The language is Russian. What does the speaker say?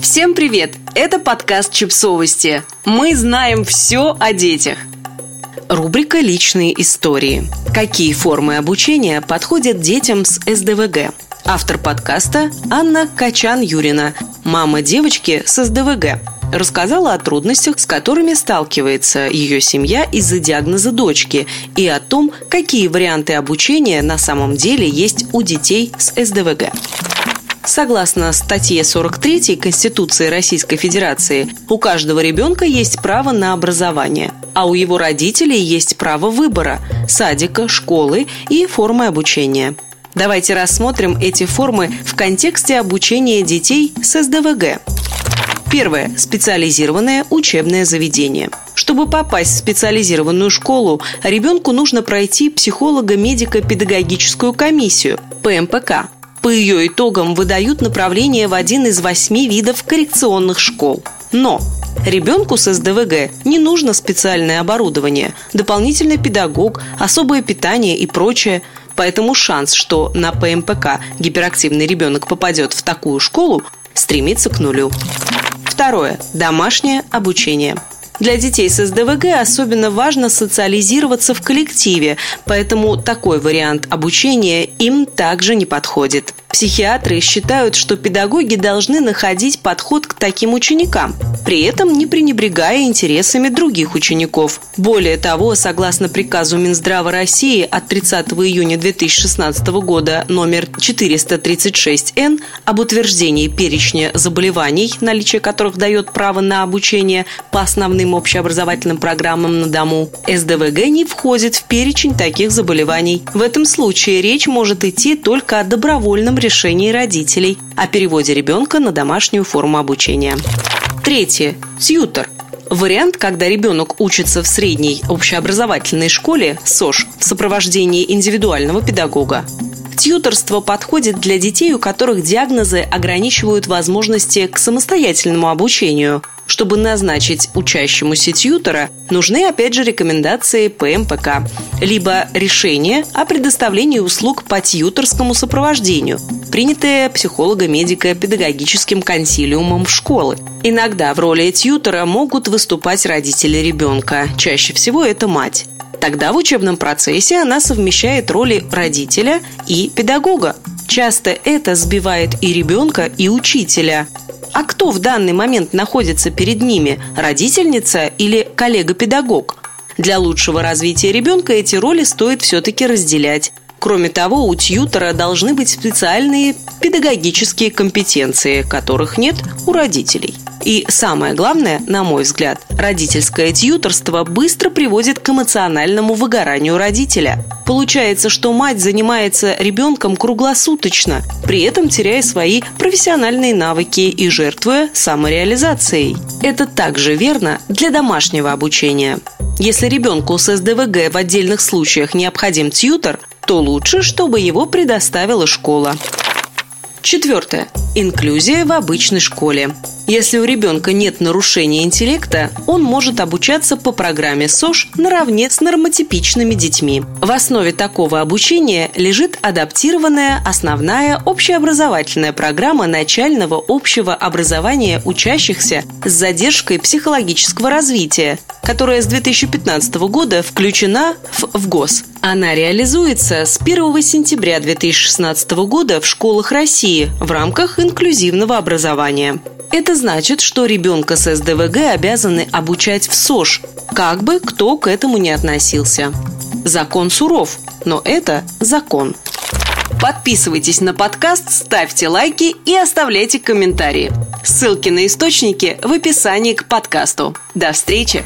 Всем привет! Это подкаст «Чипсовости». Мы знаем все о детях. Рубрика «Личные истории». Какие формы обучения подходят детям с СДВГ? Автор подкаста Анна Качан-Юрина, мама девочки с СДВГ рассказала о трудностях, с которыми сталкивается ее семья из-за диагноза дочки и о том, какие варианты обучения на самом деле есть у детей с СДВГ. Согласно статье 43 Конституции Российской Федерации, у каждого ребенка есть право на образование, а у его родителей есть право выбора – садика, школы и формы обучения. Давайте рассмотрим эти формы в контексте обучения детей с СДВГ. Первое. Специализированное учебное заведение. Чтобы попасть в специализированную школу, ребенку нужно пройти психолого-медико-педагогическую комиссию – ПМПК. По ее итогам выдают направление в один из восьми видов коррекционных школ. Но Ребенку с СДВГ не нужно специальное оборудование, дополнительный педагог, особое питание и прочее. Поэтому шанс, что на ПМПК гиперактивный ребенок попадет в такую школу, стремится к нулю. Второе. Домашнее обучение. Для детей с СДВГ особенно важно социализироваться в коллективе, поэтому такой вариант обучения им также не подходит. Психиатры считают, что педагоги должны находить подход к таким ученикам, при этом не пренебрегая интересами других учеников. Более того, согласно приказу Минздрава России от 30 июня 2016 года номер 436-Н об утверждении перечня заболеваний, наличие которых дает право на обучение по основным общеобразовательным программам на дому, СДВГ не входит в перечень таких заболеваний. В этом случае речь может идти только о добровольном решении родителей о переводе ребенка на домашнюю форму обучения. Третье. Тьютор. Вариант, когда ребенок учится в средней общеобразовательной школе СОЖ в сопровождении индивидуального педагога. Тьюторство подходит для детей, у которых диагнозы ограничивают возможности к самостоятельному обучению. Чтобы назначить учащемуся тьютора, нужны опять же рекомендации ПМПК, либо решение о предоставлении услуг по тьюторскому сопровождению, принятое психолого-медико-педагогическим консилиумом школы. Иногда в роли тьютора могут выступать родители ребенка, чаще всего это мать. Тогда в учебном процессе она совмещает роли родителя и педагога. Часто это сбивает и ребенка, и учителя. А кто в данный момент находится перед ними – родительница или коллега-педагог? Для лучшего развития ребенка эти роли стоит все-таки разделять. Кроме того, у тьютера должны быть специальные педагогические компетенции, которых нет у родителей. И самое главное, на мой взгляд, родительское тьюторство быстро приводит к эмоциональному выгоранию родителя. Получается, что мать занимается ребенком круглосуточно, при этом теряя свои профессиональные навыки и жертвуя самореализацией. Это также верно для домашнего обучения. Если ребенку с СДВГ в отдельных случаях необходим тьютор, то лучше, чтобы его предоставила школа. Четвертое. Инклюзия в обычной школе. Если у ребенка нет нарушения интеллекта, он может обучаться по программе СОЖ наравне с нормотипичными детьми. В основе такого обучения лежит адаптированная основная общеобразовательная программа начального общего образования учащихся с задержкой психологического развития, которая с 2015 года включена в ВГОС. Она реализуется с 1 сентября 2016 года в школах России в рамках инклюзивного образования. Это значит, что ребенка с СДВГ обязаны обучать в СОЖ, как бы кто к этому не относился. Закон суров, но это закон. Подписывайтесь на подкаст, ставьте лайки и оставляйте комментарии. Ссылки на источники в описании к подкасту. До встречи!